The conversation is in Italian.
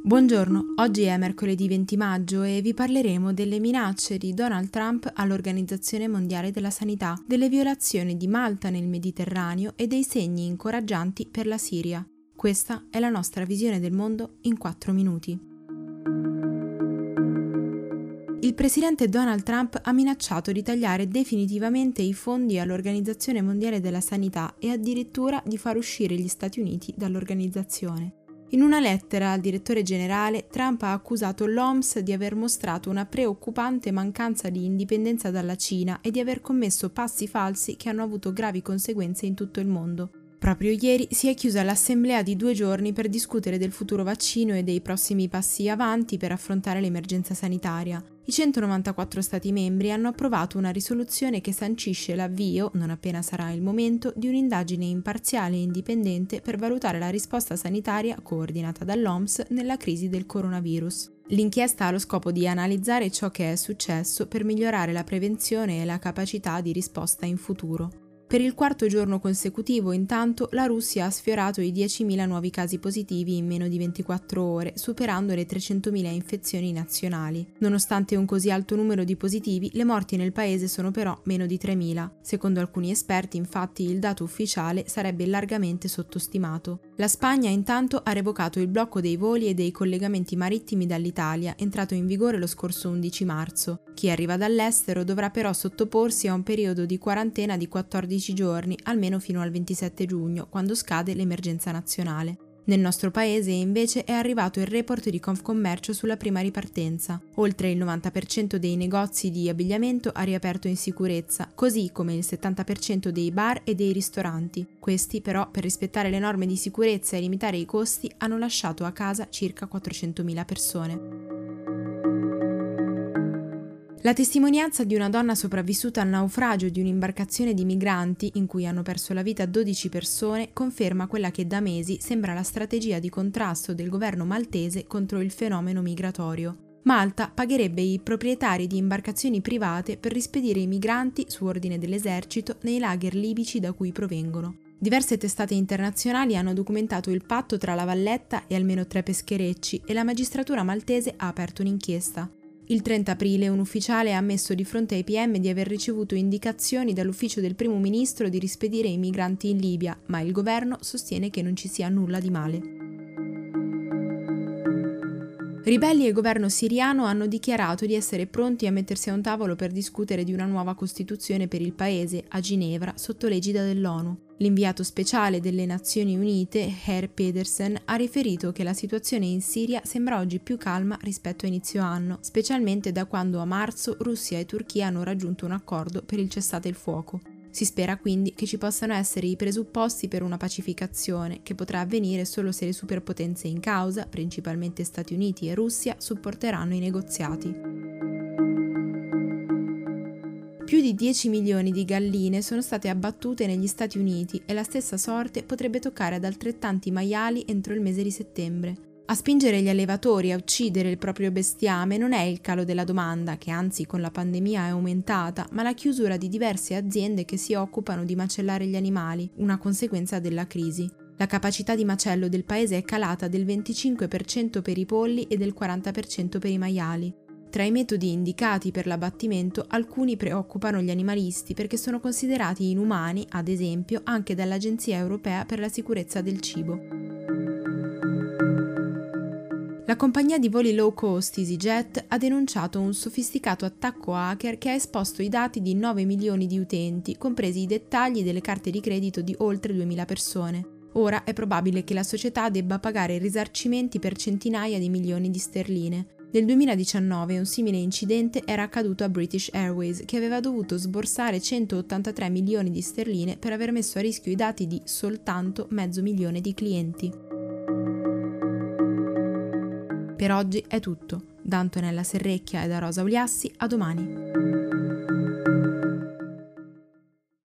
Buongiorno, oggi è mercoledì 20 maggio e vi parleremo delle minacce di Donald Trump all'Organizzazione Mondiale della Sanità, delle violazioni di Malta nel Mediterraneo e dei segni incoraggianti per la Siria. Questa è la nostra visione del mondo in 4 minuti. Il presidente Donald Trump ha minacciato di tagliare definitivamente i fondi all'Organizzazione Mondiale della Sanità e addirittura di far uscire gli Stati Uniti dall'organizzazione. In una lettera al direttore generale, Trump ha accusato l'OMS di aver mostrato una preoccupante mancanza di indipendenza dalla Cina e di aver commesso passi falsi che hanno avuto gravi conseguenze in tutto il mondo. Proprio ieri si è chiusa l'assemblea di due giorni per discutere del futuro vaccino e dei prossimi passi avanti per affrontare l'emergenza sanitaria. I 194 Stati membri hanno approvato una risoluzione che sancisce l'avvio, non appena sarà il momento, di un'indagine imparziale e indipendente per valutare la risposta sanitaria coordinata dall'OMS nella crisi del coronavirus. L'inchiesta ha lo scopo di analizzare ciò che è successo per migliorare la prevenzione e la capacità di risposta in futuro. Per il quarto giorno consecutivo, intanto, la Russia ha sfiorato i 10.000 nuovi casi positivi in meno di 24 ore, superando le 300.000 infezioni nazionali. Nonostante un così alto numero di positivi, le morti nel paese sono però meno di 3.000. Secondo alcuni esperti, infatti, il dato ufficiale sarebbe largamente sottostimato. La Spagna, intanto, ha revocato il blocco dei voli e dei collegamenti marittimi dall'Italia, entrato in vigore lo scorso 11 marzo. Chi arriva dall'estero dovrà però sottoporsi a un periodo di quarantena di 14 15 giorni, almeno fino al 27 giugno, quando scade l'emergenza nazionale. Nel nostro paese invece è arrivato il report di Confcommercio sulla prima ripartenza. Oltre il 90% dei negozi di abbigliamento ha riaperto in sicurezza, così come il 70% dei bar e dei ristoranti. Questi però, per rispettare le norme di sicurezza e limitare i costi, hanno lasciato a casa circa 400.000 persone. La testimonianza di una donna sopravvissuta al naufragio di un'imbarcazione di migranti in cui hanno perso la vita 12 persone conferma quella che da mesi sembra la strategia di contrasto del governo maltese contro il fenomeno migratorio. Malta pagherebbe i proprietari di imbarcazioni private per rispedire i migranti su ordine dell'esercito nei lager libici da cui provengono. Diverse testate internazionali hanno documentato il patto tra la Valletta e almeno tre pescherecci e la magistratura maltese ha aperto un'inchiesta. Il 30 aprile un ufficiale ha ammesso di fronte ai PM di aver ricevuto indicazioni dall'ufficio del primo ministro di rispedire i migranti in Libia, ma il governo sostiene che non ci sia nulla di male. Ribelli e governo siriano hanno dichiarato di essere pronti a mettersi a un tavolo per discutere di una nuova Costituzione per il paese a Ginevra sotto l'egida dell'ONU. L'inviato speciale delle Nazioni Unite, Herr Pedersen, ha riferito che la situazione in Siria sembra oggi più calma rispetto a inizio anno, specialmente da quando a marzo Russia e Turchia hanno raggiunto un accordo per il cessate il fuoco. Si spera quindi che ci possano essere i presupposti per una pacificazione, che potrà avvenire solo se le superpotenze in causa, principalmente Stati Uniti e Russia, supporteranno i negoziati. Più di 10 milioni di galline sono state abbattute negli Stati Uniti e la stessa sorte potrebbe toccare ad altrettanti maiali entro il mese di settembre. A spingere gli allevatori a uccidere il proprio bestiame non è il calo della domanda, che anzi con la pandemia è aumentata, ma la chiusura di diverse aziende che si occupano di macellare gli animali, una conseguenza della crisi. La capacità di macello del paese è calata del 25% per i polli e del 40% per i maiali. Tra i metodi indicati per l'abbattimento alcuni preoccupano gli animalisti perché sono considerati inumani, ad esempio, anche dall'Agenzia europea per la sicurezza del cibo. La compagnia di voli low cost EasyJet ha denunciato un sofisticato attacco hacker che ha esposto i dati di 9 milioni di utenti, compresi i dettagli delle carte di credito di oltre 2000 persone. Ora è probabile che la società debba pagare risarcimenti per centinaia di milioni di sterline. Nel 2019 un simile incidente era accaduto a British Airways, che aveva dovuto sborsare 183 milioni di sterline per aver messo a rischio i dati di soltanto mezzo milione di clienti. Per oggi è tutto. Da Antonella Serrecchia e da Rosa Uliassi, a domani.